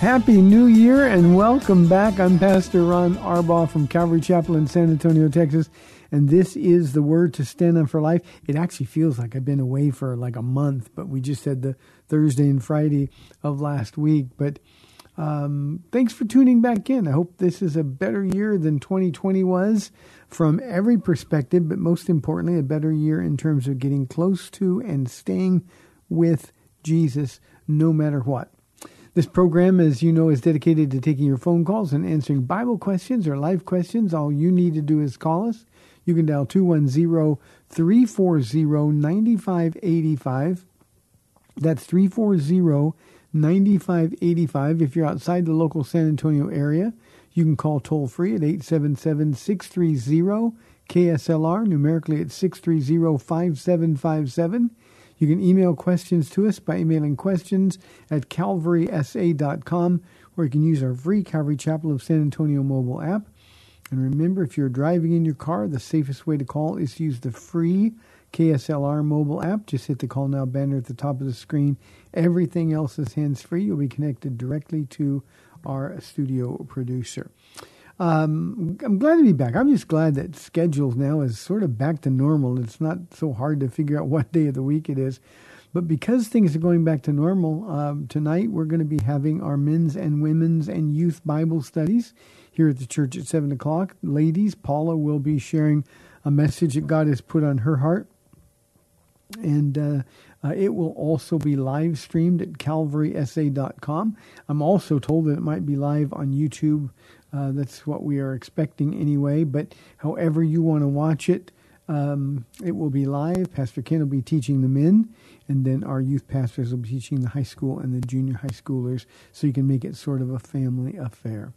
Happy New Year and welcome back. I'm Pastor Ron Arbaugh from Calvary Chapel in San Antonio, Texas, and this is the Word to Stand on for Life. It actually feels like I've been away for like a month, but we just had the Thursday and Friday of last week. But um, thanks for tuning back in. I hope this is a better year than 2020 was from every perspective, but most importantly, a better year in terms of getting close to and staying with Jesus no matter what. This program, as you know, is dedicated to taking your phone calls and answering Bible questions or life questions. All you need to do is call us. You can dial 210 340 9585. That's 340 9585. If you're outside the local San Antonio area, you can call toll free at 877 630 KSLR. Numerically, it's 630 5757. You can email questions to us by emailing questions at calvarysa.com, or you can use our free Calvary Chapel of San Antonio mobile app. And remember, if you're driving in your car, the safest way to call is to use the free KSLR mobile app. Just hit the call now banner at the top of the screen. Everything else is hands free. You'll be connected directly to our studio producer. Um, I'm glad to be back. I'm just glad that schedules now is sort of back to normal. It's not so hard to figure out what day of the week it is. But because things are going back to normal, um, tonight we're going to be having our men's and women's and youth Bible studies here at the church at 7 o'clock. Ladies, Paula will be sharing a message that God has put on her heart. And uh, uh, it will also be live streamed at calvarysa.com. I'm also told that it might be live on YouTube. Uh, that's what we are expecting anyway. But however you want to watch it, um, it will be live. Pastor Ken will be teaching the men, and then our youth pastors will be teaching the high school and the junior high schoolers, so you can make it sort of a family affair.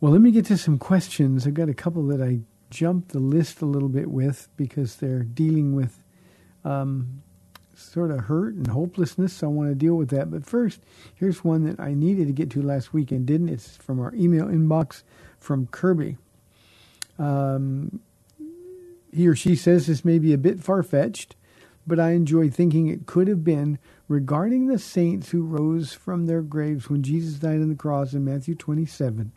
Well, let me get to some questions. I've got a couple that I jumped the list a little bit with because they're dealing with um, sort of hurt and hopelessness. So I want to deal with that. But first, here's one that I needed to get to last week and didn't. It's from our email inbox from Kirby. Um, he or she says this may be a bit far fetched, but I enjoy thinking it could have been regarding the saints who rose from their graves when Jesus died on the cross in Matthew 27.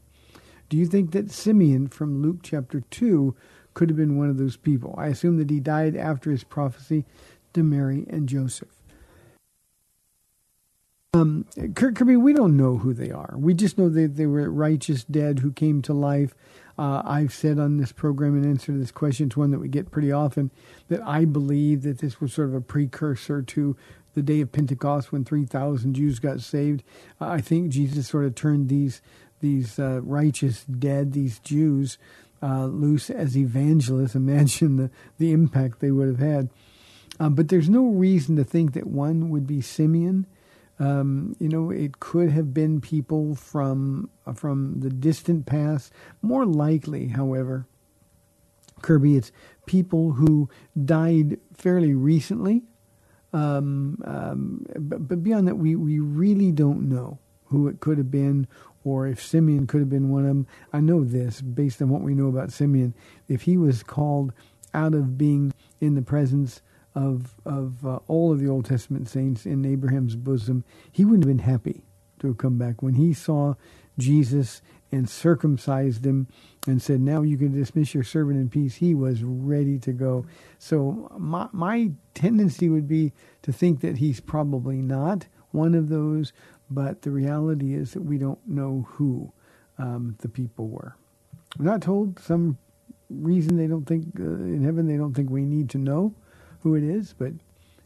Do you think that Simeon from Luke chapter 2 could have been one of those people? I assume that he died after his prophecy to Mary and Joseph. Um, Kirby, we don't know who they are. We just know that they were righteous dead who came to life. Uh, I've said on this program in answer to this question, it's one that we get pretty often, that I believe that this was sort of a precursor to the day of Pentecost when 3,000 Jews got saved. Uh, I think Jesus sort of turned these these uh, righteous dead, these Jews, uh, loose as evangelists. Imagine the, the impact they would have had. Um, but there's no reason to think that one would be Simeon. Um, you know, it could have been people from uh, from the distant past. More likely, however, Kirby, it's people who died fairly recently. Um, um, but, but beyond that, we, we really don't know who it could have been or if Simeon could have been one of them. I know this based on what we know about Simeon. If he was called out of being in the presence of of uh, all of the Old Testament saints in Abraham's bosom, he wouldn't have been happy to have come back when he saw Jesus and circumcised him and said, "Now you can dismiss your servant in peace." He was ready to go. So my my tendency would be to think that he's probably not one of those, but the reality is that we don't know who. um, the people were. We're not told some reason they don't think uh, in heaven they don't think we need to know who it is, but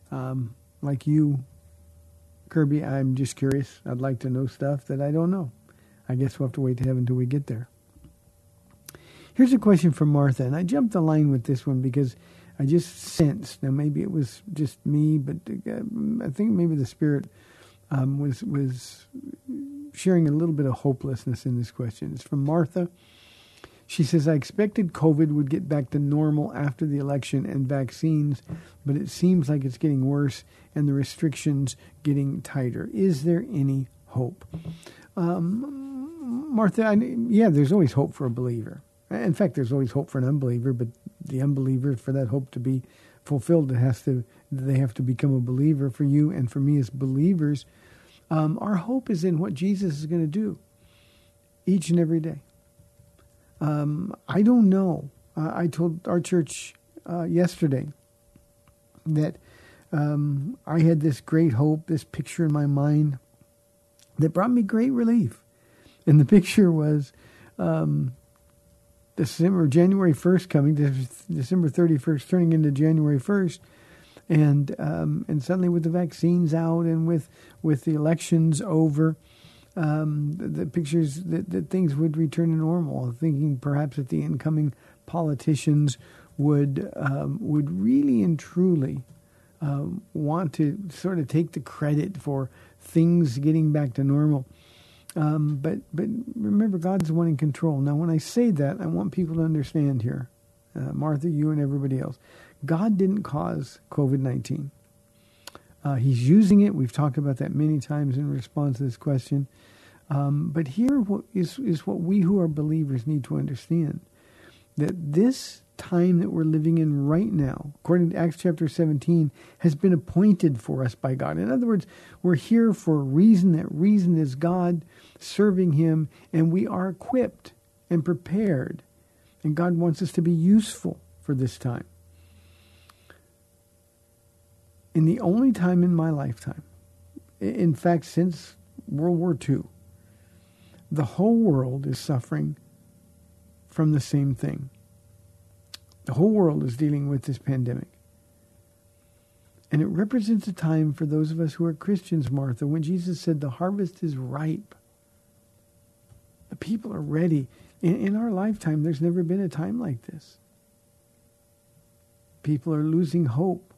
um, like you, Kirby, I'm just curious. I'd like to know stuff that I don't know. I guess we'll have to wait to heaven until we get there. Here's a question from Martha, and I jumped the line with this one because I just sensed. Now maybe it was just me, but uh, I think maybe the Spirit um, was was sharing a little bit of hopelessness in this question. It's from Martha. She says, I expected COVID would get back to normal after the election and vaccines, but it seems like it's getting worse and the restrictions getting tighter. Is there any hope? Um, Martha, I, yeah, there's always hope for a believer. In fact, there's always hope for an unbeliever, but the unbeliever, for that hope to be fulfilled, it has to they have to become a believer. For you and for me as believers, um, our hope is in what Jesus is going to do each and every day. Um, I don't know. Uh, I told our church uh, yesterday that um, I had this great hope, this picture in my mind that brought me great relief. And the picture was um, December, January 1st coming, December 31st turning into January 1st. And um, and suddenly with the vaccines out and with with the elections over, um, the, the, pictures that, that things would return to normal. Thinking perhaps that the incoming politicians would um, would really and truly uh, want to sort of take the credit for things getting back to normal. Um, but but remember, God's the one in control. Now, when I say that, I want people to understand here, uh, Martha, you, and everybody else. God didn't cause COVID nineteen. Uh, he's using it. We've talked about that many times in response to this question. Um, but here is, is what we who are believers need to understand that this time that we're living in right now, according to Acts chapter 17, has been appointed for us by God. In other words, we're here for a reason. That reason is God serving Him, and we are equipped and prepared. And God wants us to be useful for this time. In the only time in my lifetime, in fact, since World War II, the whole world is suffering from the same thing. The whole world is dealing with this pandemic. And it represents a time for those of us who are Christians, Martha, when Jesus said the harvest is ripe. The people are ready. In, in our lifetime, there's never been a time like this. People are losing hope.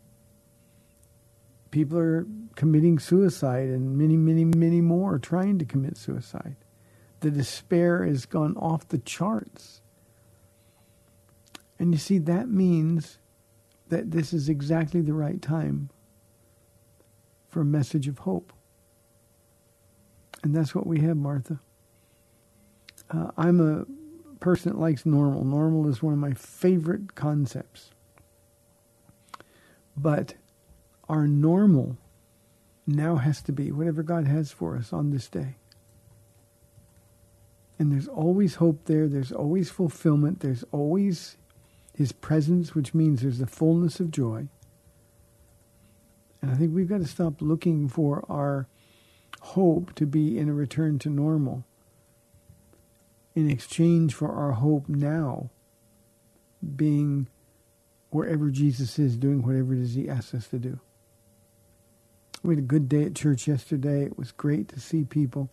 People are committing suicide, and many, many, many more are trying to commit suicide. The despair has gone off the charts. And you see, that means that this is exactly the right time for a message of hope. And that's what we have, Martha. Uh, I'm a person that likes normal. Normal is one of my favorite concepts. But our normal now has to be whatever God has for us on this day. And there's always hope there. There's always fulfillment. There's always His presence, which means there's the fullness of joy. And I think we've got to stop looking for our hope to be in a return to normal in exchange for our hope now being wherever Jesus is, doing whatever it is He asks us to do. We had a good day at church yesterday. It was great to see people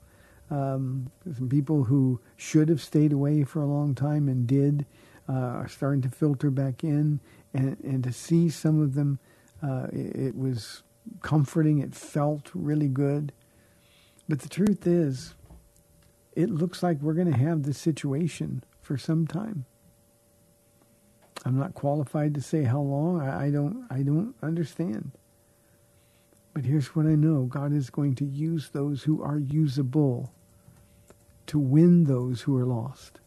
um, some people who should have stayed away for a long time and did uh, are starting to filter back in, and, and to see some of them, uh, it, it was comforting. It felt really good. But the truth is, it looks like we're going to have this situation for some time. I'm not qualified to say how long. I, I, don't. I don't understand. But here's what I know: God is going to use those who are usable to win those who are lost.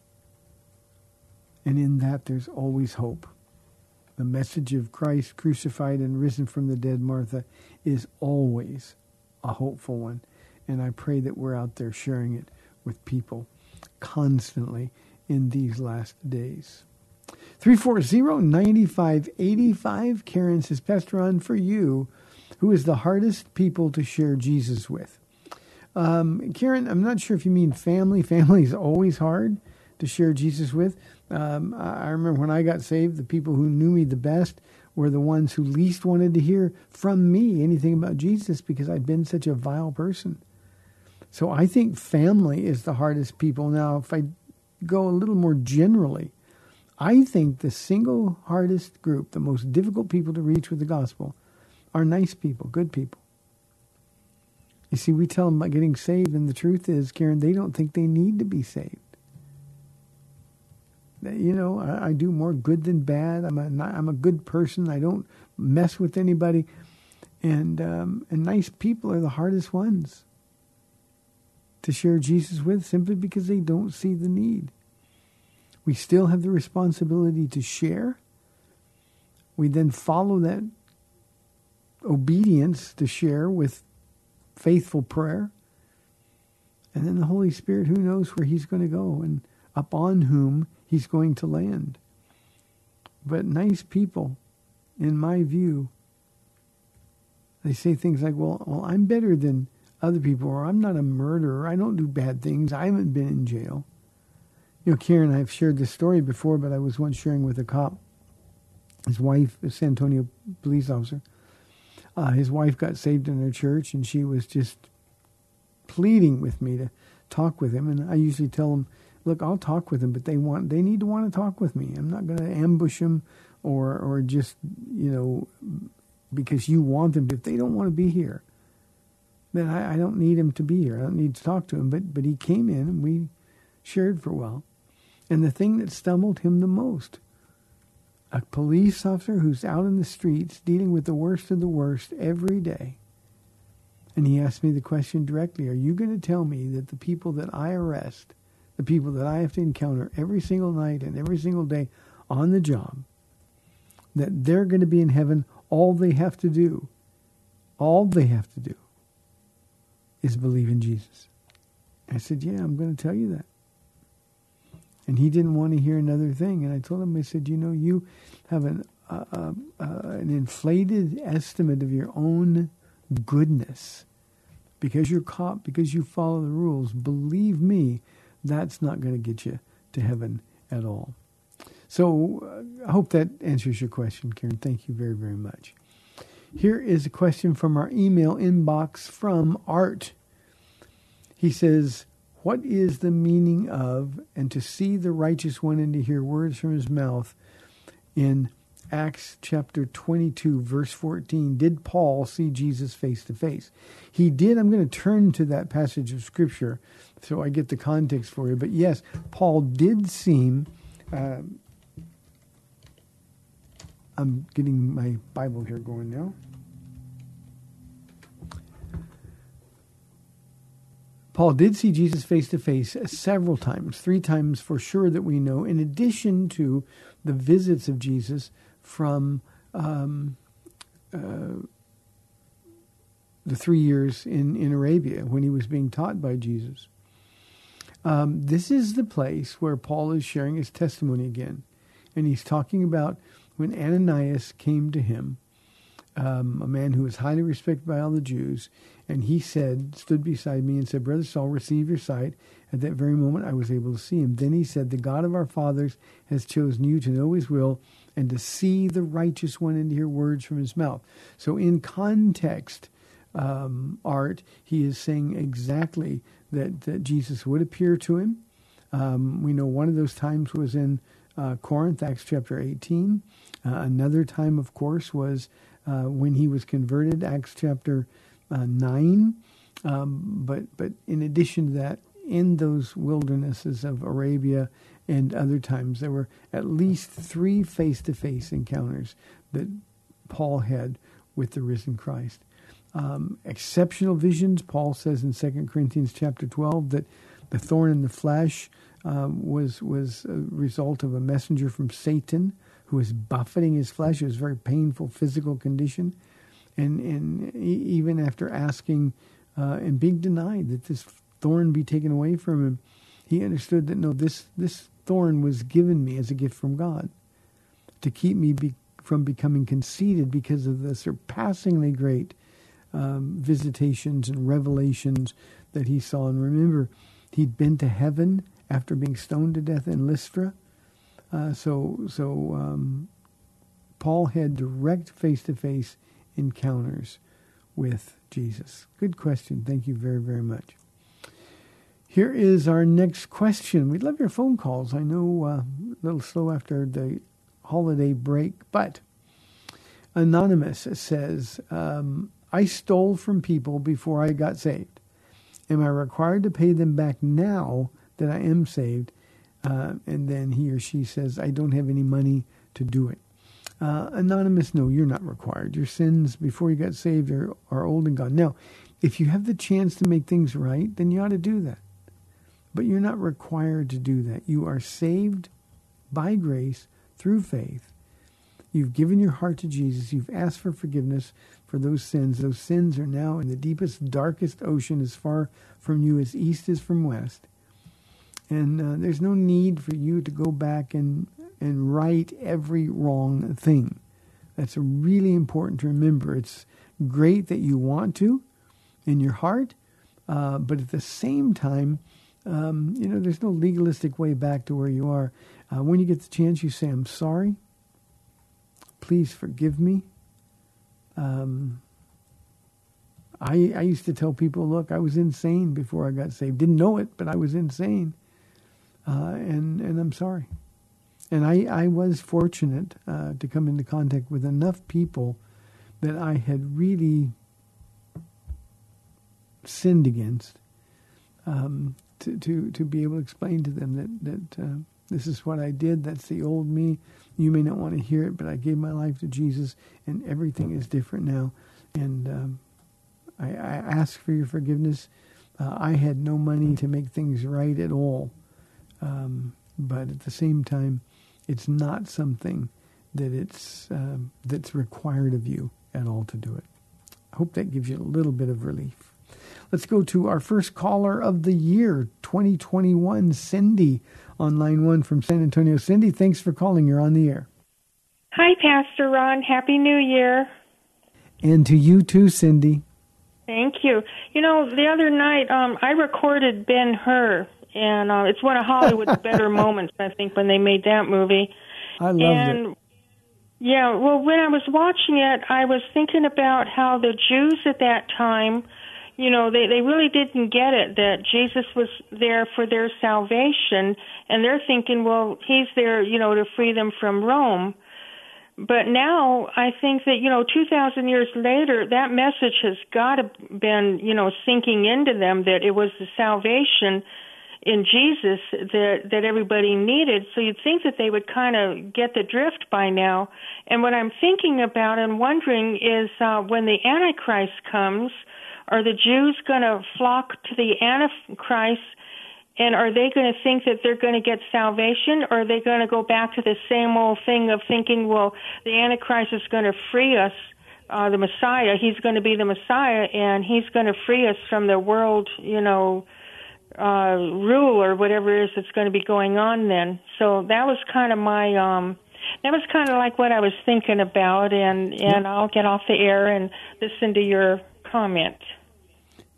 And in that, there's always hope. The message of Christ crucified and risen from the dead, Martha, is always a hopeful one. And I pray that we're out there sharing it with people constantly in these last days. 340-9585. Karen says, Pastor Ron, for you, who is the hardest people to share Jesus with? Um, Karen, I'm not sure if you mean family. Family is always hard to share Jesus with. Um, I remember when I got saved, the people who knew me the best were the ones who least wanted to hear from me anything about Jesus because I'd been such a vile person. So I think family is the hardest people. Now, if I go a little more generally, I think the single hardest group, the most difficult people to reach with the gospel, are nice people, good people. You see, we tell them about getting saved, and the truth is, Karen, they don't think they need to be saved. You know, I, I do more good than bad. I'm a I'm a good person. I don't mess with anybody, and um, and nice people are the hardest ones to share Jesus with, simply because they don't see the need. We still have the responsibility to share. We then follow that obedience to share with faithful prayer. And then the Holy Spirit, who knows where He's going to go and upon whom He's going to land. But nice people, in my view, they say things like, well, well, I'm better than other people, or I'm not a murderer. I don't do bad things. I haven't been in jail. You know, Karen, I've shared this story before, but I was once sharing with a cop. His wife, a San Antonio police officer, uh, his wife got saved in her church, and she was just pleading with me to talk with him. And I usually tell him, "Look, I'll talk with him, but they want they need to want to talk with me. I'm not going to ambush them, or or just you know because you want them. If they don't want to be here, then I, I don't need him to be here. I don't need to talk to him. But but he came in, and we shared for a while. And the thing that stumbled him the most a police officer who's out in the streets dealing with the worst of the worst every day. And he asked me the question directly Are you going to tell me that the people that I arrest, the people that I have to encounter every single night and every single day on the job, that they're going to be in heaven? All they have to do, all they have to do, is believe in Jesus. I said, Yeah, I'm going to tell you that. And he didn't want to hear another thing. And I told him, I said, you know, you have an, uh, uh, uh, an inflated estimate of your own goodness because you're caught, because you follow the rules. Believe me, that's not going to get you to heaven at all. So uh, I hope that answers your question, Karen. Thank you very, very much. Here is a question from our email inbox from Art. He says, what is the meaning of and to see the righteous one and to hear words from his mouth in Acts chapter 22, verse 14. Did Paul see Jesus face to face? He did. I'm going to turn to that passage of Scripture so I get the context for you. But yes, Paul did seem. Uh, I'm getting my Bible here going now. Paul did see Jesus face to face several times, three times for sure that we know, in addition to the visits of Jesus from um, uh, the three years in, in Arabia when he was being taught by Jesus. Um, this is the place where Paul is sharing his testimony again. And he's talking about when Ananias came to him, um, a man who was highly respected by all the Jews, and he said, stood beside me and said, Brother Saul, receive your sight. At that very moment, I was able to see him. Then he said, The God of our fathers has chosen you to know his will and to see the righteous one and to hear words from his mouth. So, in context, um, art, he is saying exactly that, that Jesus would appear to him. Um, we know one of those times was in uh, Corinth, Acts chapter 18. Uh, another time, of course, was uh, when he was converted, Acts chapter uh, 9. Um, but, but in addition to that, in those wildernesses of Arabia and other times, there were at least three face to face encounters that Paul had with the risen Christ. Um, exceptional visions. Paul says in 2 Corinthians chapter 12 that the thorn in the flesh um, was was a result of a messenger from Satan who was buffeting his flesh. It was a very painful physical condition and and even after asking uh, and being denied that this thorn be taken away from him, he understood that no, this this thorn was given me as a gift from God to keep me be, from becoming conceited because of the surpassingly great um, visitations and revelations that he saw. And remember, he'd been to heaven after being stoned to death in Lystra. Uh, so, so um, Paul had direct face-to-face encounters with Jesus. Good question. Thank you very, very much. Here is our next question. We'd love your phone calls. I know uh, a little slow after the holiday break, but Anonymous says, um, I stole from people before I got saved. Am I required to pay them back now that I am saved? Uh, and then he or she says, I don't have any money to do it. Uh, anonymous, no, you're not required. Your sins before you got saved are, are old and gone. Now, if you have the chance to make things right, then you ought to do that. But you're not required to do that. You are saved by grace through faith. You've given your heart to Jesus. You've asked for forgiveness for those sins. Those sins are now in the deepest, darkest ocean, as far from you as east is from west. And uh, there's no need for you to go back and, and right every wrong thing. That's really important to remember. It's great that you want to in your heart, uh, but at the same time, um, you know, there's no legalistic way back to where you are. Uh, when you get the chance, you say, I'm sorry. Please forgive me. Um, I, I used to tell people, look, I was insane before I got saved. Didn't know it, but I was insane. Uh, and, and I'm sorry. And I, I was fortunate uh, to come into contact with enough people that I had really sinned against um, to, to, to be able to explain to them that, that uh, this is what I did. That's the old me. You may not want to hear it, but I gave my life to Jesus, and everything is different now. And um, I, I, ask for your forgiveness. Uh, I had no money to make things right at all. Um, but at the same time, it's not something that it's um, that's required of you at all to do it. I hope that gives you a little bit of relief. Let's go to our first caller of the year, 2021, Cindy on line one from San Antonio. Cindy, thanks for calling. You're on the air. Hi, Pastor Ron. Happy New Year. And to you too, Cindy. Thank you. You know, the other night um, I recorded Ben Hur, and uh, it's one of Hollywood's better moments, I think, when they made that movie. I loved and, it. Yeah, well, when I was watching it, I was thinking about how the Jews at that time you know they they really didn't get it that Jesus was there for their salvation and they're thinking well he's there you know to free them from Rome but now I think that you know 2000 years later that message has got to been you know sinking into them that it was the salvation in Jesus that that everybody needed. So you'd think that they would kind of get the drift by now. And what I'm thinking about and wondering is uh when the antichrist comes are the Jews going to flock to the Antichrist? And are they going to think that they're going to get salvation? Or are they going to go back to the same old thing of thinking, well, the Antichrist is going to free us, uh, the Messiah, he's going to be the Messiah and he's going to free us from the world, you know, uh, rule or whatever it is that's going to be going on then. So that was kind of my, um, that was kind of like what I was thinking about and, and I'll get off the air and listen to your comment.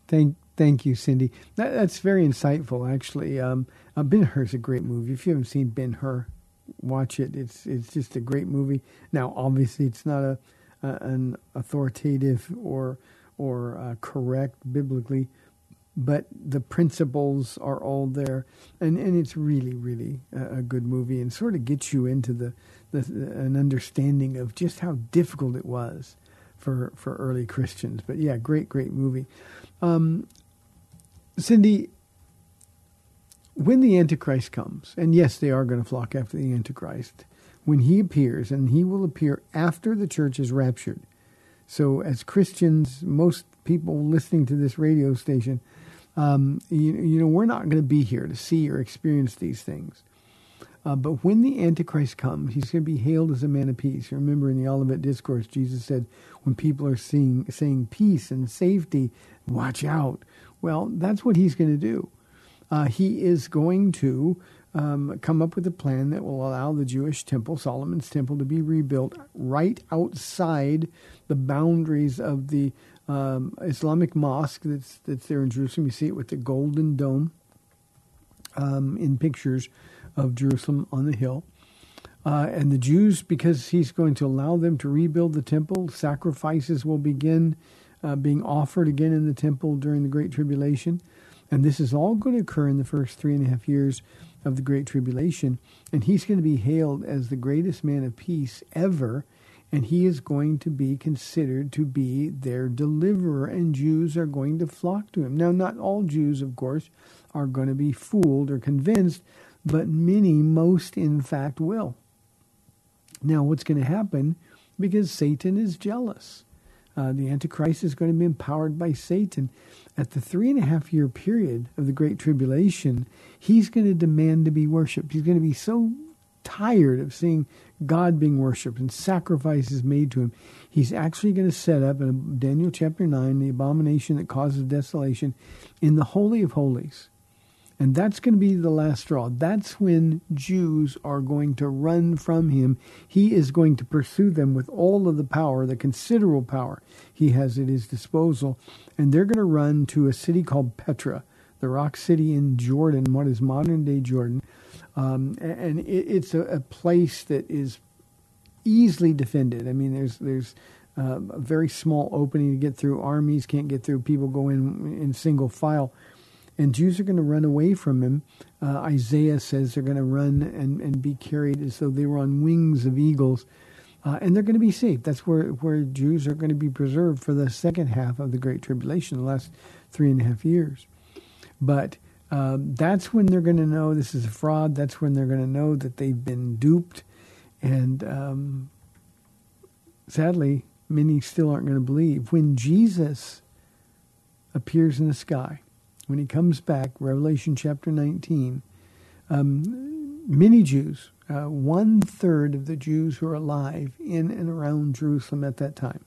Thank, thank you, Cindy. That, that's very insightful, actually. Um, uh, Ben Hur is a great movie. If you haven't seen Ben Hur, watch it. It's it's just a great movie. Now, obviously, it's not a, a an authoritative or or uh, correct biblically, but the principles are all there, and and it's really really a, a good movie, and sort of gets you into the, the an understanding of just how difficult it was for for early Christians. But yeah, great great movie. Um, Cindy, when the Antichrist comes, and yes, they are going to flock after the Antichrist, when he appears, and he will appear after the church is raptured. So, as Christians, most people listening to this radio station, um, you, you know, we're not going to be here to see or experience these things. Uh, but when the Antichrist comes, he's going to be hailed as a man of peace. Remember in the Olivet Discourse, Jesus said, when people are seeing, saying peace and safety, watch out. Well, that's what he's going to do. Uh, he is going to um, come up with a plan that will allow the Jewish temple, Solomon's temple, to be rebuilt right outside the boundaries of the um, Islamic mosque that's that's there in Jerusalem. You see it with the golden dome um, in pictures of Jerusalem on the hill. Uh, and the Jews, because he's going to allow them to rebuild the temple, sacrifices will begin uh, being offered again in the temple during the Great Tribulation. And this is all going to occur in the first three and a half years of the Great Tribulation. And he's going to be hailed as the greatest man of peace ever. And he is going to be considered to be their deliverer. And Jews are going to flock to him. Now, not all Jews, of course, are going to be fooled or convinced, but many, most in fact, will. Now, what's going to happen? Because Satan is jealous. Uh, the Antichrist is going to be empowered by Satan. At the three and a half year period of the Great Tribulation, he's going to demand to be worshipped. He's going to be so tired of seeing God being worshipped and sacrifices made to him. He's actually going to set up in Daniel chapter 9 the abomination that causes desolation in the Holy of Holies. And that's going to be the last straw. That's when Jews are going to run from him. He is going to pursue them with all of the power, the considerable power he has at his disposal. And they're going to run to a city called Petra, the rock city in Jordan, what is modern day Jordan. Um, and it, it's a, a, place that is easily defended. I mean, there's, there's, uh, a very small opening to get through. Armies can't get through. People go in in single file and Jews are going to run away from him. Uh, Isaiah says they're going to run and, and be carried as though they were on wings of eagles. Uh, and they're going to be saved. That's where, where Jews are going to be preserved for the second half of the Great Tribulation, the last three and a half years. But um, that's when they're going to know this is a fraud. That's when they're going to know that they've been duped. And um, sadly, many still aren't going to believe. When Jesus appears in the sky, when he comes back, Revelation chapter 19, um, many Jews, uh, one third of the Jews who are alive in and around Jerusalem at that time,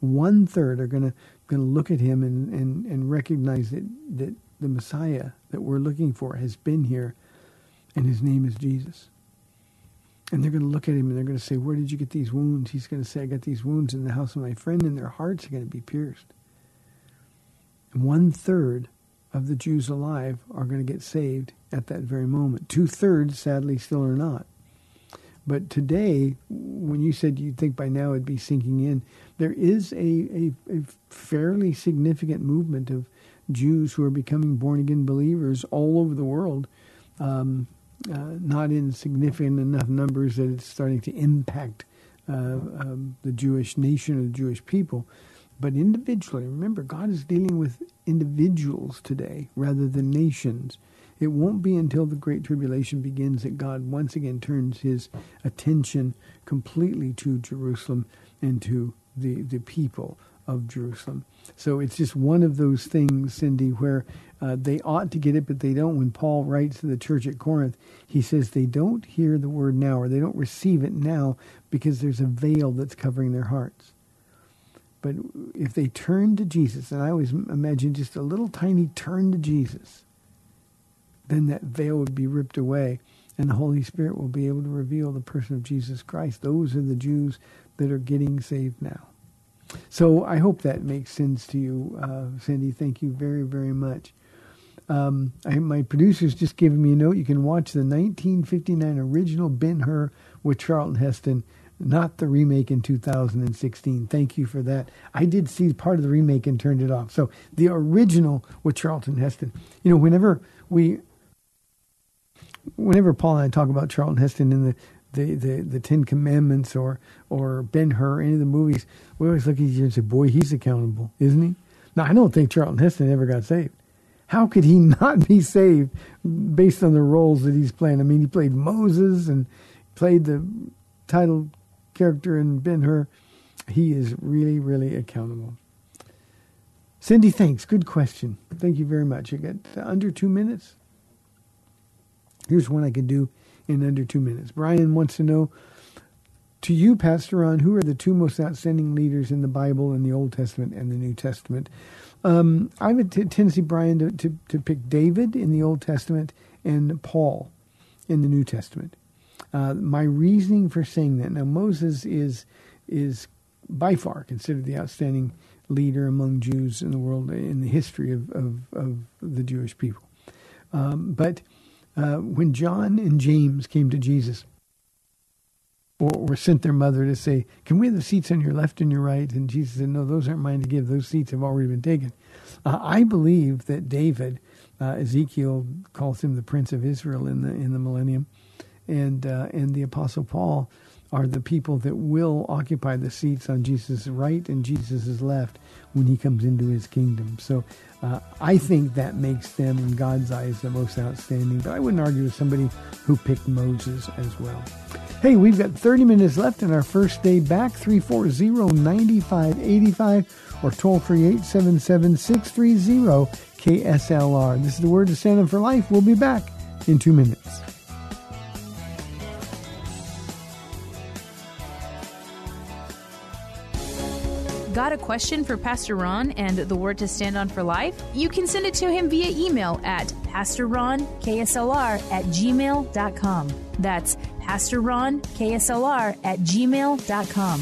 one third are going to going to look at him and, and, and recognize that, that the Messiah that we're looking for has been here, and his name is Jesus. And they're going to look at him and they're going to say, Where did you get these wounds? He's going to say, I got these wounds in the house of my friend, and their hearts are going to be pierced. And one third of the Jews alive are going to get saved at that very moment. Two thirds, sadly, still are not. But today, when you said you'd think by now it'd be sinking in, there is a, a, a fairly significant movement of Jews who are becoming born again believers all over the world. Um, uh, not in significant enough numbers that it's starting to impact uh, um, the Jewish nation or the Jewish people, but individually, remember, God is dealing with individuals today rather than nations. It won't be until the Great Tribulation begins that God once again turns his attention completely to Jerusalem and to the, the people of Jerusalem. So it's just one of those things, Cindy, where uh, they ought to get it, but they don't. When Paul writes to the church at Corinth, he says they don't hear the word now or they don't receive it now because there's a veil that's covering their hearts. But if they turn to Jesus, and I always imagine just a little tiny turn to Jesus, then that veil would be ripped away, and the Holy Spirit will be able to reveal the person of Jesus Christ. Those are the Jews that are getting saved now. So I hope that makes sense to you, uh, Cindy. Thank you very, very much. Um, I, my producer's just giving me a note. You can watch the 1959 original Ben Hur with Charlton Heston not the remake in 2016. Thank you for that. I did see part of the remake and turned it off. So the original with Charlton Heston. You know, whenever we, whenever Paul and I talk about Charlton Heston in the the, the, the Ten Commandments or or Ben Hur, any of the movies, we always look at each other and say, "Boy, he's accountable, isn't he?" Now, I don't think Charlton Heston ever got saved. How could he not be saved based on the roles that he's playing? I mean, he played Moses and played the title character in Ben Hur, he is really, really accountable. Cindy, thanks. Good question. Thank you very much. You got under two minutes. Here's one I could do in under two minutes. Brian wants to know to you, Pastor Ron, who are the two most outstanding leaders in the Bible in the Old Testament and the New Testament? Um, I have a t- tendency, Brian, to, to, to pick David in the Old Testament and Paul in the New Testament. Uh, my reasoning for saying that now Moses is is by far considered the outstanding leader among Jews in the world in the history of, of, of the Jewish people. Um, but uh, when John and James came to Jesus, or, or, sent their mother to say, Can we have the seats on your left and your right? And Jesus said, No, those aren't mine to give. Those seats have already been taken. Uh, I believe that David, uh, Ezekiel calls him the Prince of Israel in the in the millennium, and uh, and the Apostle Paul are the people that will occupy the seats on Jesus' right and Jesus' left when he comes into his kingdom. So uh, I think that makes them, in God's eyes, the most outstanding. But I wouldn't argue with somebody who picked Moses as well. Hey, we've got 30 minutes left in our first day back. 340-9585 or toll free 877-630 KSLR. This is the word to stand up for life. We'll be back in two minutes. Got a question for Pastor Ron and the word to stand on for life? You can send it to him via email at pastorronksLR at gmail.com. That's pastorronksLR at gmail.com.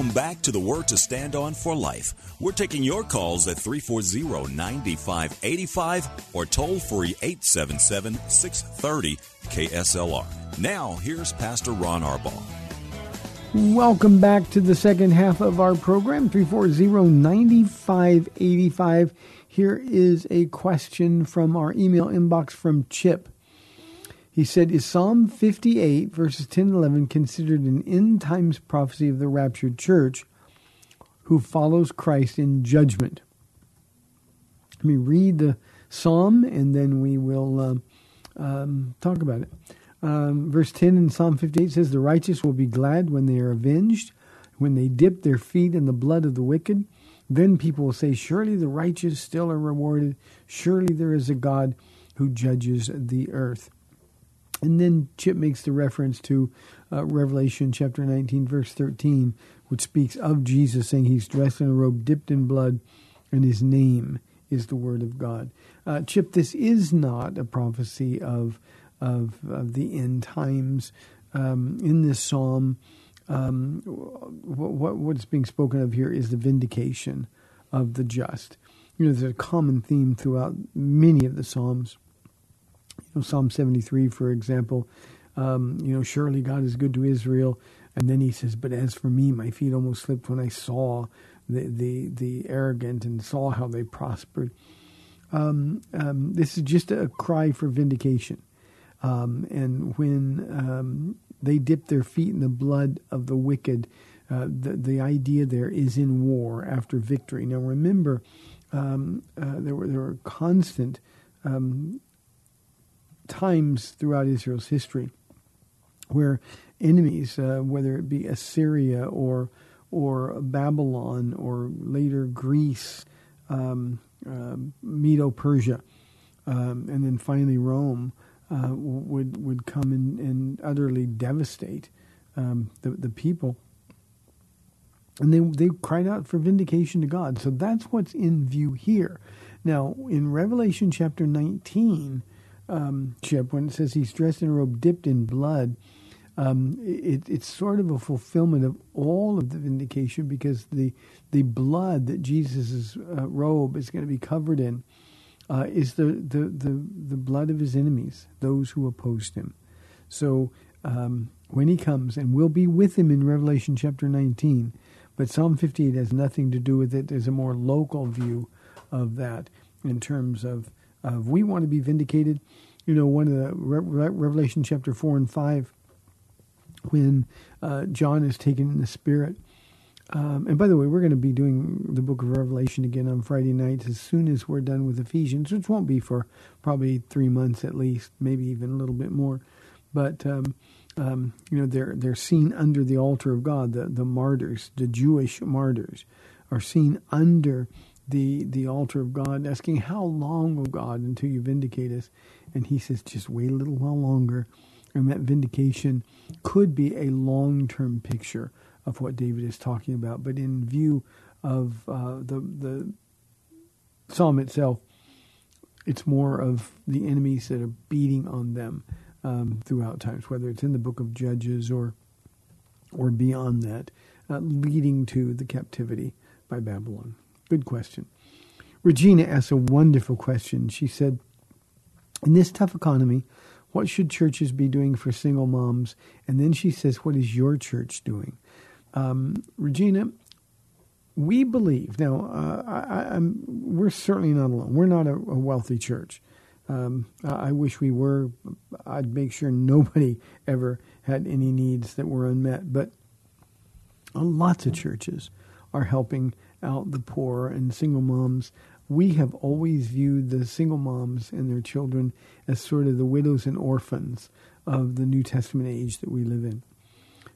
Welcome back to the Word to Stand On for Life. We're taking your calls at 340 9585 or toll free 877 630 KSLR. Now, here's Pastor Ron Arbaugh. Welcome back to the second half of our program, 340-9585. Here is a question from our email inbox from Chip. He said, Is Psalm 58, verses 10 and 11, considered an end times prophecy of the raptured church who follows Christ in judgment? Let me read the psalm and then we will um, um, talk about it. Um, verse 10 in Psalm 58 says, The righteous will be glad when they are avenged, when they dip their feet in the blood of the wicked. Then people will say, Surely the righteous still are rewarded. Surely there is a God who judges the earth. And then Chip makes the reference to uh, Revelation chapter 19, verse 13, which speaks of Jesus, saying he's dressed in a robe dipped in blood, and his name is the Word of God. Uh, Chip, this is not a prophecy of of, of the end times. Um, in this psalm, um, what, what's being spoken of here is the vindication of the just. You know, there's a common theme throughout many of the psalms. You know, Psalm 73, for example, um, you know, surely God is good to Israel. And then he says, but as for me, my feet almost slipped when I saw the, the, the arrogant and saw how they prospered. Um, um, this is just a cry for vindication. Um, and when um, they dip their feet in the blood of the wicked, uh, the, the idea there is in war after victory. Now remember, um, uh, there were there were constant um, times throughout Israel's history where enemies, uh, whether it be Assyria or or Babylon or later Greece, um, uh, Medo-Persia, um, and then finally Rome, uh, would would come and, and utterly devastate um, the the people. And they they cried out for vindication to God. So that's what's in view here. Now in Revelation chapter nineteen, um, when it says he's dressed in a robe dipped in blood, um, it, it's sort of a fulfillment of all of the vindication because the the blood that Jesus' uh, robe is going to be covered in uh, is the, the, the, the blood of his enemies, those who opposed him. So um, when he comes, and we'll be with him in Revelation chapter 19, but Psalm 58 has nothing to do with it. There's a more local view of that in terms of, of we want to be vindicated. You know, one of the Re- Revelation chapter 4 and 5, when uh, John is taken in the Spirit um, and by the way, we're going to be doing the book of Revelation again on Friday nights as soon as we're done with Ephesians, which won't be for probably three months at least, maybe even a little bit more. But um, um, you know, they're they're seen under the altar of God. The the martyrs, the Jewish martyrs, are seen under the the altar of God, asking, "How long, O God, until you vindicate us?" And He says, "Just wait a little while longer." And that vindication could be a long term picture of what David is talking about. But in view of uh, the the psalm itself, it's more of the enemies that are beating on them um, throughout times, whether it's in the book of Judges or or beyond that, uh, leading to the captivity by Babylon. Good question. Regina asked a wonderful question. She said, "In this tough economy, what should churches be doing for single moms?" And then she says, "What is your church doing?" Um, Regina, we believe now. Uh, I, we're certainly not alone. We're not a, a wealthy church. Um, I wish we were. I'd make sure nobody ever had any needs that were unmet. But lots of churches are helping out the poor and single moms. We have always viewed the single moms and their children as sort of the widows and orphans of the New Testament age that we live in.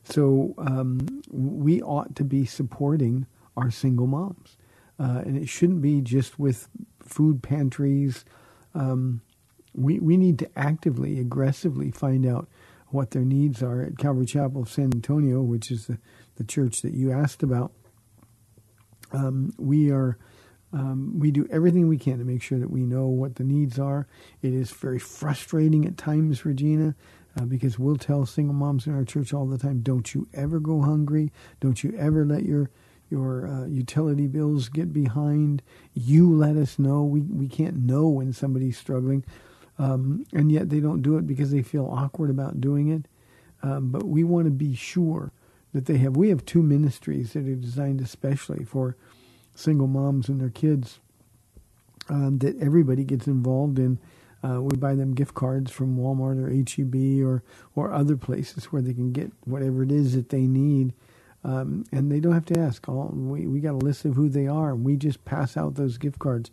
So um, we ought to be supporting our single moms. Uh, and it shouldn't be just with food pantries. Um, we, we need to actively, aggressively find out what their needs are at Calvary Chapel of San Antonio, which is the, the church that you asked about. Um, we are um, we do everything we can to make sure that we know what the needs are. It is very frustrating at times, Regina, uh, because we'll tell single moms in our church all the time, "Don't you ever go hungry? Don't you ever let your your uh, utility bills get behind. You let us know. We we can't know when somebody's struggling, um, and yet they don't do it because they feel awkward about doing it. Um, but we want to be sure that they have. We have two ministries that are designed especially for single moms and their kids um, that everybody gets involved in. Uh, we buy them gift cards from Walmart or HEB or or other places where they can get whatever it is that they need um, and they don't have to ask. All, we we got a list of who they are, we just pass out those gift cards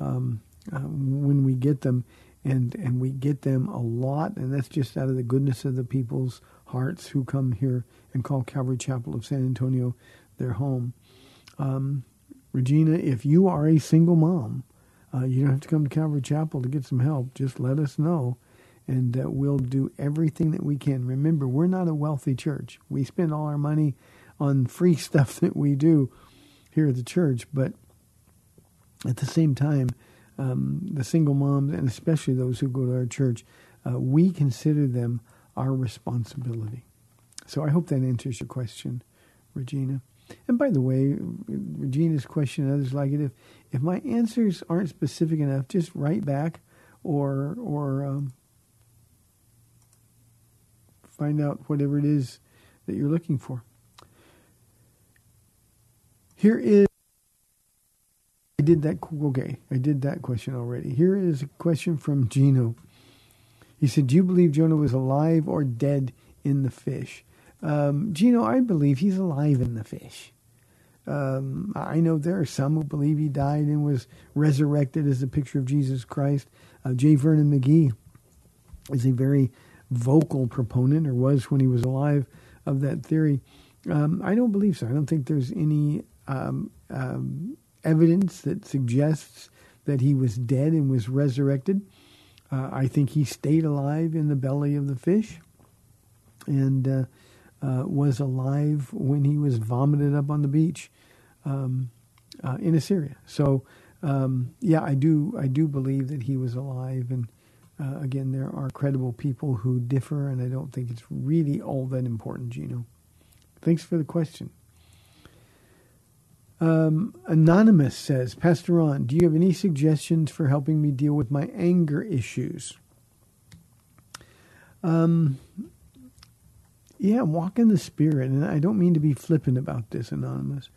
um, uh, when we get them, and and we get them a lot, and that's just out of the goodness of the people's hearts who come here and call Calvary Chapel of San Antonio their home. Um, Regina, if you are a single mom, uh, you don't have to come to Calvary Chapel to get some help. Just let us know and uh, we'll do everything that we can. Remember, we're not a wealthy church. We spend all our money on free stuff that we do here at the church, but at the same time, um, the single moms and especially those who go to our church, uh, we consider them our responsibility. So I hope that answers your question, Regina. And by the way, Regina's question and others like it, if, if my answers aren't specific enough, just write back or or um, find out whatever it is that you're looking for. Here is I did that okay, I did that question already. Here is a question from Gino. He said, Do you believe Jonah was alive or dead in the fish? Um, Gino, I believe he's alive in the fish. Um, I know there are some who believe he died and was resurrected as a picture of Jesus Christ. Uh, J. Vernon McGee is a very vocal proponent, or was when he was alive, of that theory. Um, I don't believe so. I don't think there's any um, um, evidence that suggests that he was dead and was resurrected. Uh, I think he stayed alive in the belly of the fish and uh, uh, was alive when he was vomited up on the beach um, uh, in Assyria. So, um, yeah, I do. I do believe that he was alive. And again, there are credible people who differ, and I don't think it's really all that important, Gino. Thanks for the question. Um, Anonymous says, Pastor Ron, do you have any suggestions for helping me deal with my anger issues? Um, yeah, walk in the Spirit. And I don't mean to be flippant about this, Anonymous,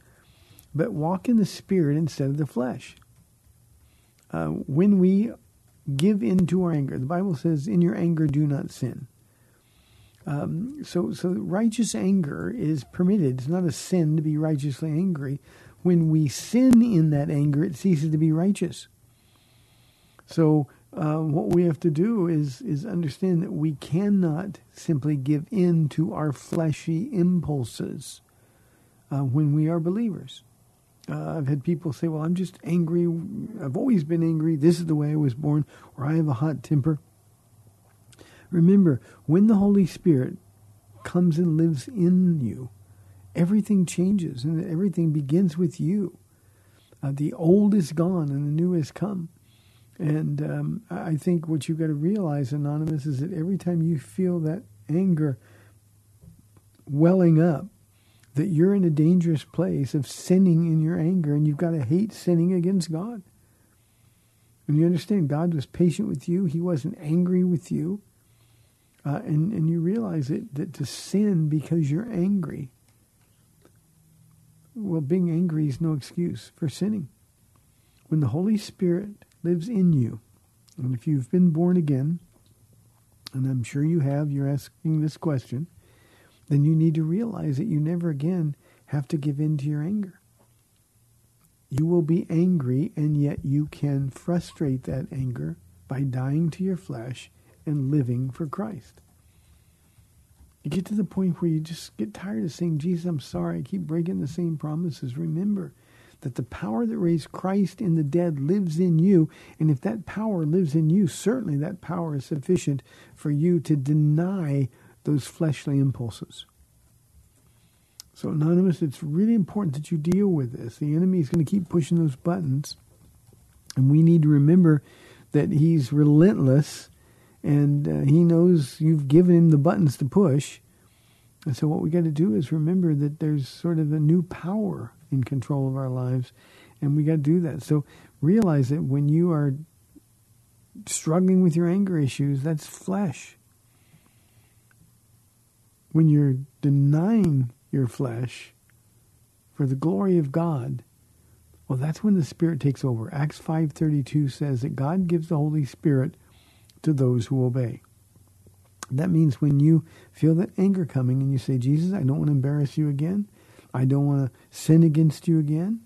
but walk in the Spirit instead of the flesh. Uh, when we give in to our anger, the Bible says, in your anger, do not sin. Um, so, so righteous anger is permitted. It's not a sin to be righteously angry, when we sin in that anger, it ceases to be righteous. So uh, what we have to do is is understand that we cannot simply give in to our fleshy impulses uh, when we are believers. Uh, I've had people say, "Well, I'm just angry. I've always been angry. This is the way I was born, or I have a hot temper." Remember, when the Holy Spirit comes and lives in you, everything changes and everything begins with you. Uh, the old is gone and the new has come. And um, I think what you've got to realize, Anonymous, is that every time you feel that anger welling up, that you're in a dangerous place of sinning in your anger, and you've got to hate sinning against God. And you understand God was patient with you, He wasn't angry with you. Uh, and, and you realize it, that to sin because you're angry, well, being angry is no excuse for sinning. When the Holy Spirit lives in you, and if you've been born again, and I'm sure you have, you're asking this question, then you need to realize that you never again have to give in to your anger. You will be angry, and yet you can frustrate that anger by dying to your flesh and living for Christ. You get to the point where you just get tired of saying, Jesus, I'm sorry, I keep breaking the same promises. Remember that the power that raised Christ in the dead lives in you, and if that power lives in you, certainly that power is sufficient for you to deny those fleshly impulses. So, Anonymous, it's really important that you deal with this. The enemy is going to keep pushing those buttons. And we need to remember that he's relentless and uh, he knows you've given him the buttons to push. And so, what we got to do is remember that there's sort of a new power in control of our lives, and we got to do that. So, realize that when you are struggling with your anger issues, that's flesh. When you're denying your flesh for the glory of God, well, that's when the Spirit takes over. Acts 5.32 says that God gives the Holy Spirit to those who obey. That means when you feel that anger coming and you say, Jesus, I don't want to embarrass you again. I don't want to sin against you again.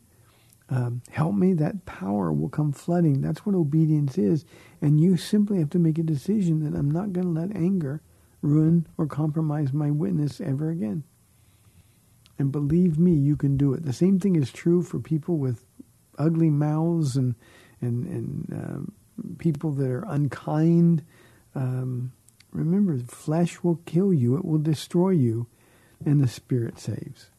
Um, help me. That power will come flooding. That's what obedience is. And you simply have to make a decision that I'm not going to let anger ruin or compromise my witness ever again. And believe me, you can do it. The same thing is true for people with ugly mouths and and and uh, people that are unkind. Um, remember, flesh will kill you; it will destroy you, and the spirit saves.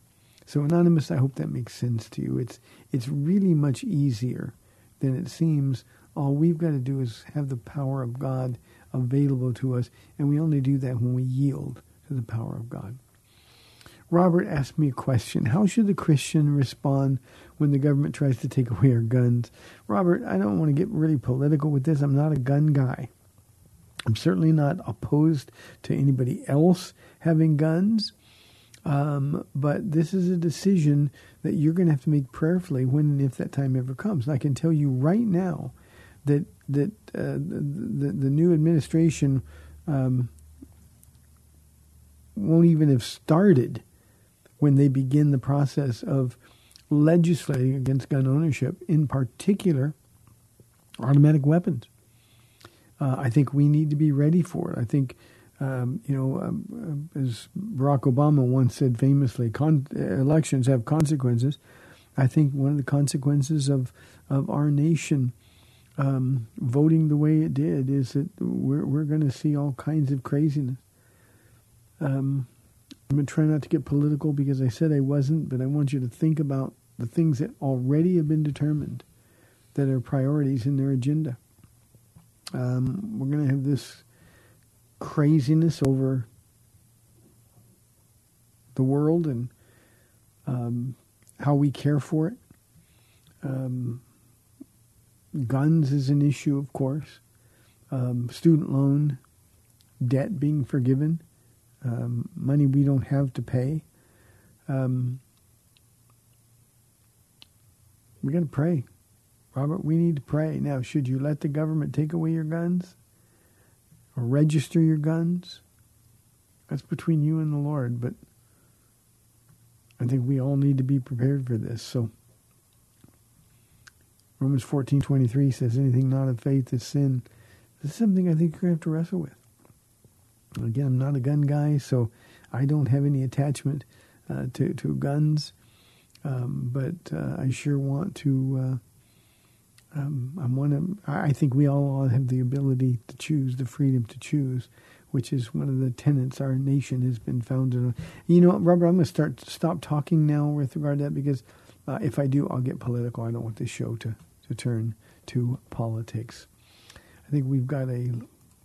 So, anonymous, I hope that makes sense to you. It's it's really much easier than it seems. All we've got to do is have the power of God available to us, and we only do that when we yield to the power of God. Robert asked me a question. How should the Christian respond when the government tries to take away our guns? Robert, I don't want to get really political with this. I'm not a gun guy. I'm certainly not opposed to anybody else having guns. Um, but this is a decision that you're going to have to make prayerfully when and if that time ever comes. And I can tell you right now that that uh, the, the, new administration um, won't even have started when they begin the process of legislating against gun ownership, in particular automatic weapons. Uh, I think we need to be ready for it. I think, um, you know, um, uh, as Barack Obama once said famously, con- elections have consequences. I think one of the consequences of, of our nation um, voting the way it did is that we're, we're going to see all kinds of craziness. Um, I'm to try not to get political because I said I wasn't, but I want you to think about the things that already have been determined that are priorities in their agenda. Um, we're going to have this craziness over the world and um, how we care for it. Um, guns is an issue, of course. Um, student loan debt being forgiven um, money we don't have to pay. Um, we got to pray. Robert, we need to pray. Now, should you let the government take away your guns or register your guns? That's between you and the Lord, but I think we all need to be prepared for this. So Romans 14:23 says anything not of faith is sin. This is something I think you're going to have to wrestle with. Again, I'm not a gun guy, so I don't have any attachment uh, to to guns. Um, but uh, I sure want to. Uh, um, I want to. I think we all have the ability to choose, the freedom to choose, which is one of the tenets our nation has been founded on. You know, Robert, I'm going to start stop talking now with regard to that because Uh, if I do, I'll get political. I don't want this show to, to turn to politics. I think we've got a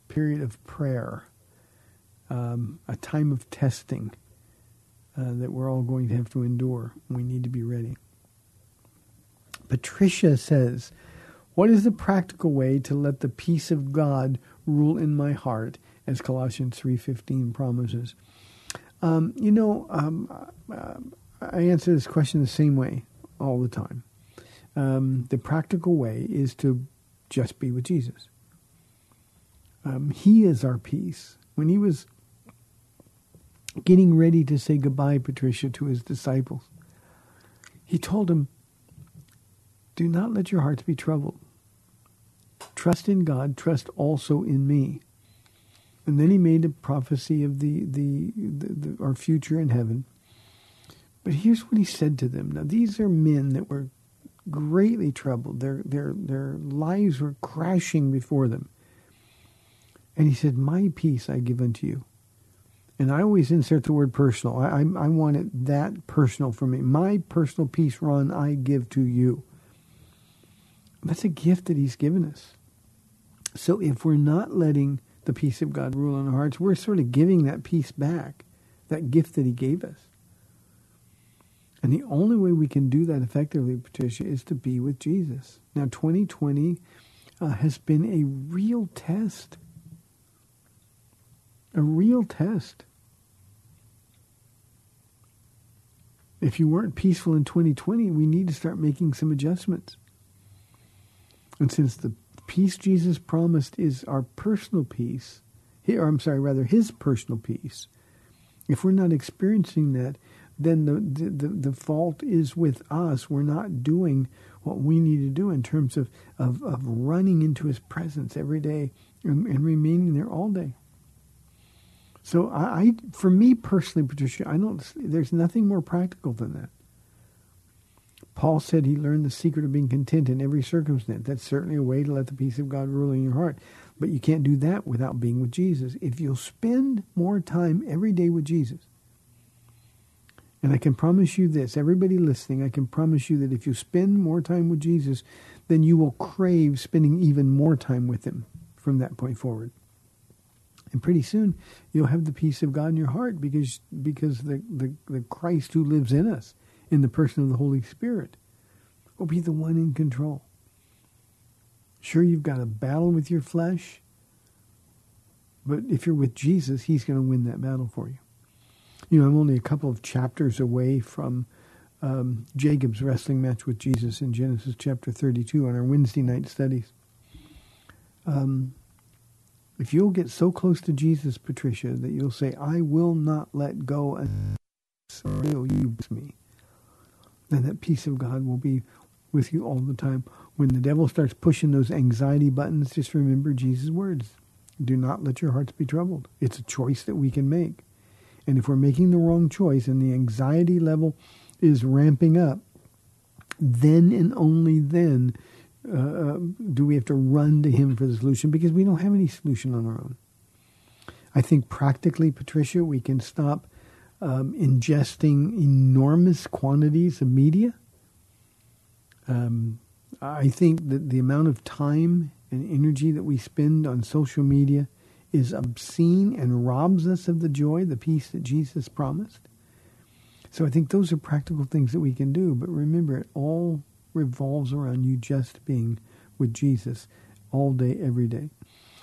period of prayer, um, a time of testing uh, that we're all going to have to endure. We need to be ready. Patricia says, "What is the practical way to let the peace of God rule in my heart, as Colossians three fifteen promises?" Um, you know, um, I answer this question the same way all the time. Um, the practical way is to just be with Jesus. Um, he is our peace. When he was getting ready to say goodbye, Patricia, to his disciples, he told them, Do not let your hearts be troubled. Trust in God, trust also in me. And then he made a prophecy of the, the, the, the our future in heaven. But here's what he said to them. Now, these are men that were greatly troubled. Their, their, their lives were crashing before them. And he said, My peace I give unto you. And I always insert the word personal. I, I, I want it that personal for me. My personal peace, Ron, I give to you. That's a gift that he's given us. So if we're not letting the peace of God rule in our hearts, we're sort of giving that peace back, that gift that he gave us. And the only way we can do that effectively, Patricia, is to be with Jesus. Now, 2020 uh, has been a real test. A real test. If you weren't peaceful in 2020, we need to start making some adjustments. And since the peace Jesus promised is our personal peace, or I'm sorry, rather his personal peace, if we're not experiencing that, then the, the, the fault is with us. We're not doing what we need to do in terms of, of, of running into his presence every day and, and remaining there all day. So I, I, for me personally, Patricia, I don't. There's nothing more practical than that. Paul said he learned the secret of being content in every circumstance. That's certainly a way to let the peace of God rule in your heart. But you can't do that without being with Jesus. If you'll spend more time every day with Jesus, and I can promise you this, everybody listening, I can promise you that if you spend more time with Jesus, then you will crave spending even more time with him from that point forward. And pretty soon you'll have the peace of God in your heart because because the, the, the Christ who lives in us in the person of the Holy Spirit will be the one in control. Sure, you've got a battle with your flesh, but if you're with Jesus, he's going to win that battle for you. You know, I'm only a couple of chapters away from um, Jacob's wrestling match with Jesus in Genesis chapter 32 on our Wednesday night studies. Um, if you'll get so close to Jesus, Patricia, that you'll say, I will not let go until you use me, then that peace of God will be with you all the time. When the devil starts pushing those anxiety buttons, just remember Jesus' words. Do not let your hearts be troubled. It's a choice that we can make. And if we're making the wrong choice and the anxiety level is ramping up, then and only then uh, do we have to run to Him for the solution because we don't have any solution on our own. I think practically, Patricia, we can stop um, ingesting enormous quantities of media. Um, I think that the amount of time and energy that we spend on social media is obscene and robs us of the joy, the peace that Jesus promised. So I think those are practical things that we can do. But remember, it all revolves around you just being with Jesus all day, every day.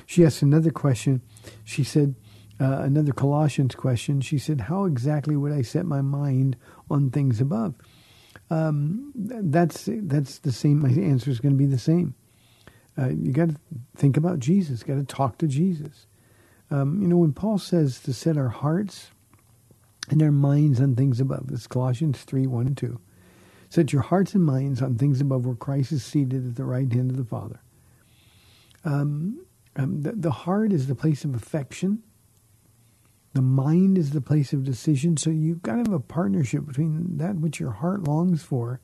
She asked another question. She said, uh, another Colossians question. She said, How exactly would I set my mind on things above? Um, that's that's the same. My answer is going to be the same. Uh, you got to think about Jesus. Got to talk to Jesus. Um, you know, when Paul says to set our hearts and our minds on things above, it's Colossians 3 1 and 2. Set your hearts and minds on things above where Christ is seated at the right hand of the Father. Um, um, the, the heart is the place of affection. The mind is the place of decision. So you've got to have a partnership between that which your heart longs for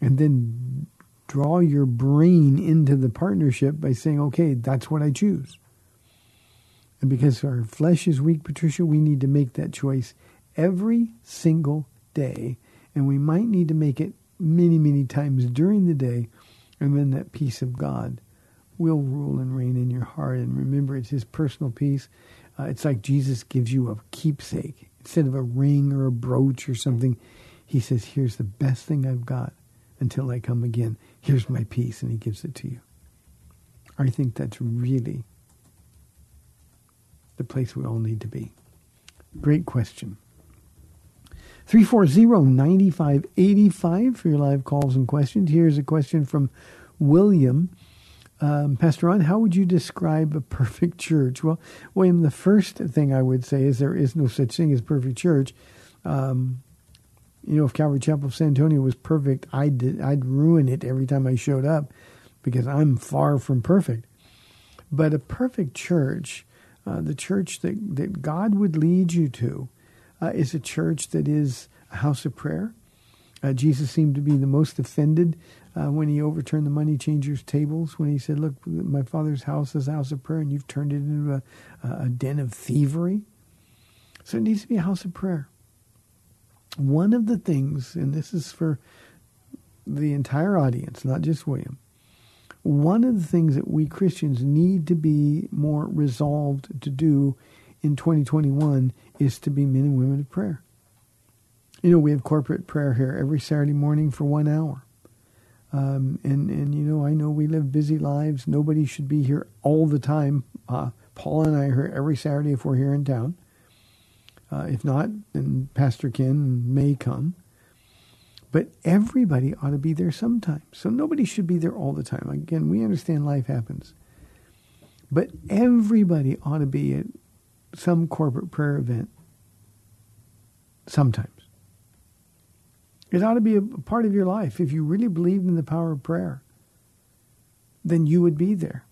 and then draw your brain into the partnership by saying, okay, that's what I choose. And because our flesh is weak, Patricia, we need to make that choice every single day And we might need to make it many, many times during the day, and then that peace of God will rule and reign in your heart. And remember, it's His personal peace. Uh, it's like Jesus gives you a keepsake. Instead of a ring or a brooch or something, He says, Here's the best thing I've got until I come again. Here's my peace, and He gives it to you. I think that's really the place we all need to be. Great question. 340-9585 for your live calls and questions. Here's a question from William. Um, Pastor Ron, how would you describe a perfect church? Well, William, the first thing I would say is there is no such thing as perfect church. Um, you know, if Calvary Chapel of San Antonio was perfect, I'd I'd ruin it every time I showed up because I'm far from perfect. But a perfect church, uh, the church that that God would lead you to, uh, is a church that is a house of prayer. Uh, Jesus seemed to be the most offended uh, when he overturned the money changers' tables, when he said, Look, my father's house is a house of prayer, and you've turned it into a, a den of thievery. So it needs to be a house of prayer. One of the things, and this is for the entire audience, not just William, one of the things that we Christians need to be more resolved to do in 2021 is to be men and women of prayer. You know, we have corporate prayer here every Saturday morning for one hour. Um, and, and, you know, I know we live busy lives. Nobody should be here all the time. Uh, Paul and I are here every Saturday if we're here in town. Uh, if not, then Pastor Ken may come. But everybody ought to be there sometime. So nobody should be there all the time. Again, we understand life happens. But everybody ought to be at some corporate prayer event sometimes. It ought to be a part of your life. If you really believed in the power of prayer, then you would be there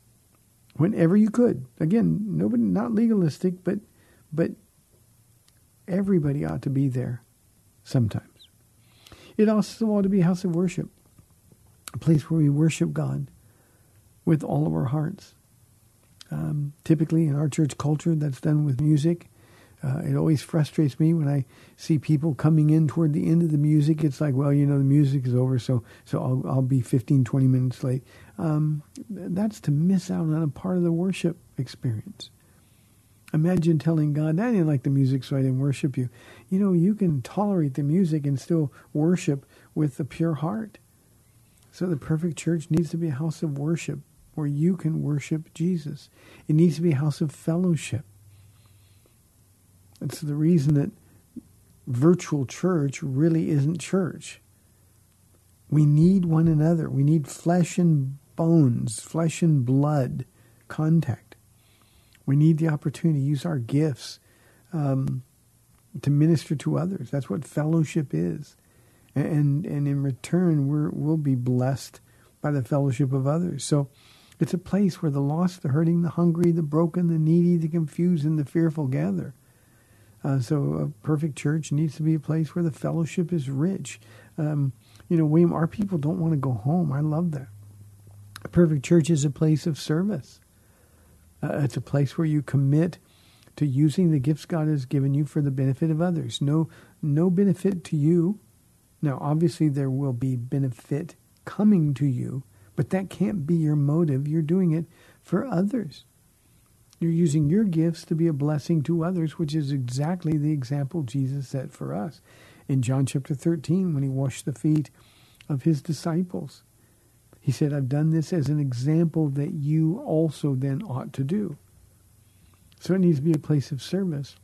whenever you could. Again, nobody not legalistic, but but everybody ought to be there sometimes. It also ought to be a house of worship, a place where we worship God with all of our hearts. Um, typically, in our church culture, that's done with music. Uh, it always frustrates me when I see people coming in toward the end of the music. It's like, well, you know, the music is over, so so I'll, I'll be 15, 20 minutes late. Um, that's to miss out on a part of the worship experience. Imagine telling God, I didn't like the music, so I didn't worship you. You know, you can tolerate the music and still worship with a pure heart. So the perfect church needs to be a house of worship where you can worship Jesus. It needs to be a house of fellowship. It's the reason that virtual church really isn't church. We need one another. We need flesh and bones, flesh and blood contact. We need the opportunity to use our gifts um, to minister to others. That's what fellowship is. And, and in return, we're, we'll be blessed by the fellowship of others. So it's a place where the lost, the hurting, the hungry, the broken, the needy, the confused, and the fearful gather. Uh, so a perfect church needs to be a place where the fellowship is rich. Um, you know, William, our people don't want to go home. I love that. A perfect church is a place of service. Uh, it's a place where you commit to using the gifts God has given you for the benefit of others. No, no benefit to you. Now, obviously, there will be benefit coming to you, but that can't be your motive. You're doing it for others. You're using your gifts to be a blessing to others, which is exactly the example Jesus set for us in John chapter 13 when he washed the feet of his disciples. He said, I've done this as an example that you also then ought to do. So it needs to be a place of service.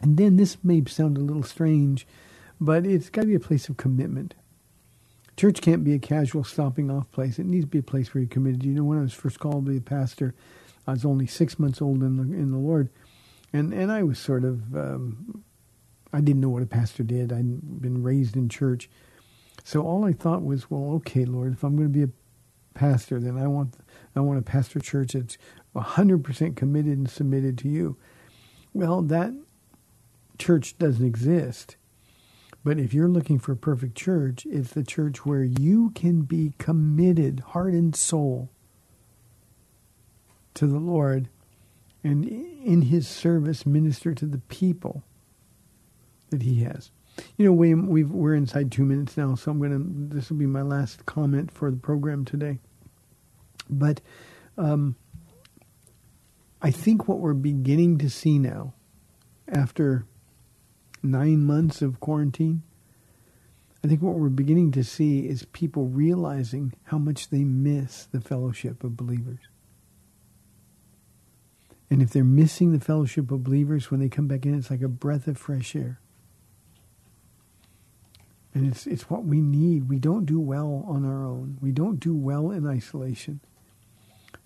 And then this may sound a little strange, but it's got to be a place of commitment. Church can't be a casual stopping off place. It needs to be a place where you're committed. You know, when I was first called to be a pastor, I was only six months old in the in the Lord, and and I was sort of um, I didn't know what a pastor did. I'd been raised in church, so all I thought was, well, okay, Lord, if I'm going to be a pastor, then I want I want a pastor church that's 100% committed and submitted to you. Well, that church doesn't exist. But if you're looking for a perfect church, it's the church where you can be committed, heart and soul, to the Lord and in his service minister to the people that he has. You know, William, we've, we're inside two minutes now, so I'm going to, this will be my last comment for the program today. But um, I think what we're beginning to see now, after nine months of quarantine, I think what we're beginning to see is people realizing how much they miss the fellowship of believers. And if they're missing the fellowship of believers when they come back in, it's like a breath of fresh air. And it's, it's what we need. We don't do well on our own. We don't do well in isolation.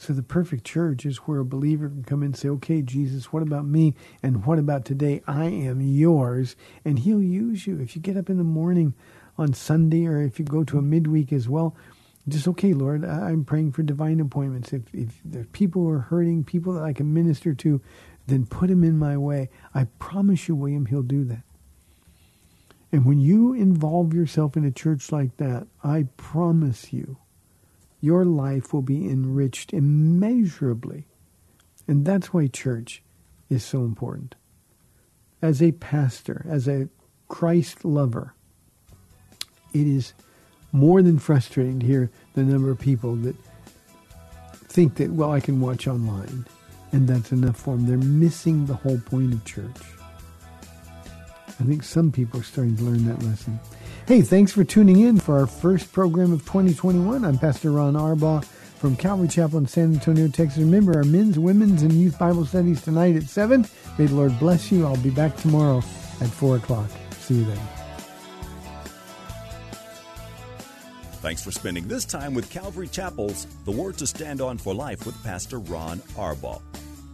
So the perfect church is where a believer can come in and say, okay, Jesus, what about me? And what about today? I am yours. And he'll use you. If you get up in the morning on Sunday or if you go to a midweek as well, just, okay, Lord, I'm praying for divine appointments. If, if there's people who are hurting, people that I can minister to, then put them in my way. I promise you, William, he'll do that. And when you involve yourself in a church like that, I promise you, your life will be enriched immeasurably. And that's why church is so important. As a pastor, as a Christ lover, it is more than frustrating to hear the number of people that think that, well, I can watch online and that's enough for them. They're missing the whole point of church. I think some people are starting to learn that lesson. Hey, thanks for tuning in for our first program of 2021. I'm Pastor Ron Arbaugh from Calvary Chapel in San Antonio, Texas. Remember our men's, women's, and youth Bible studies tonight at 7. May the Lord bless you. I'll be back tomorrow at 4 o'clock. See you then. Thanks for spending this time with Calvary Chapel's The Word to Stand On for Life with Pastor Ron Arbaugh.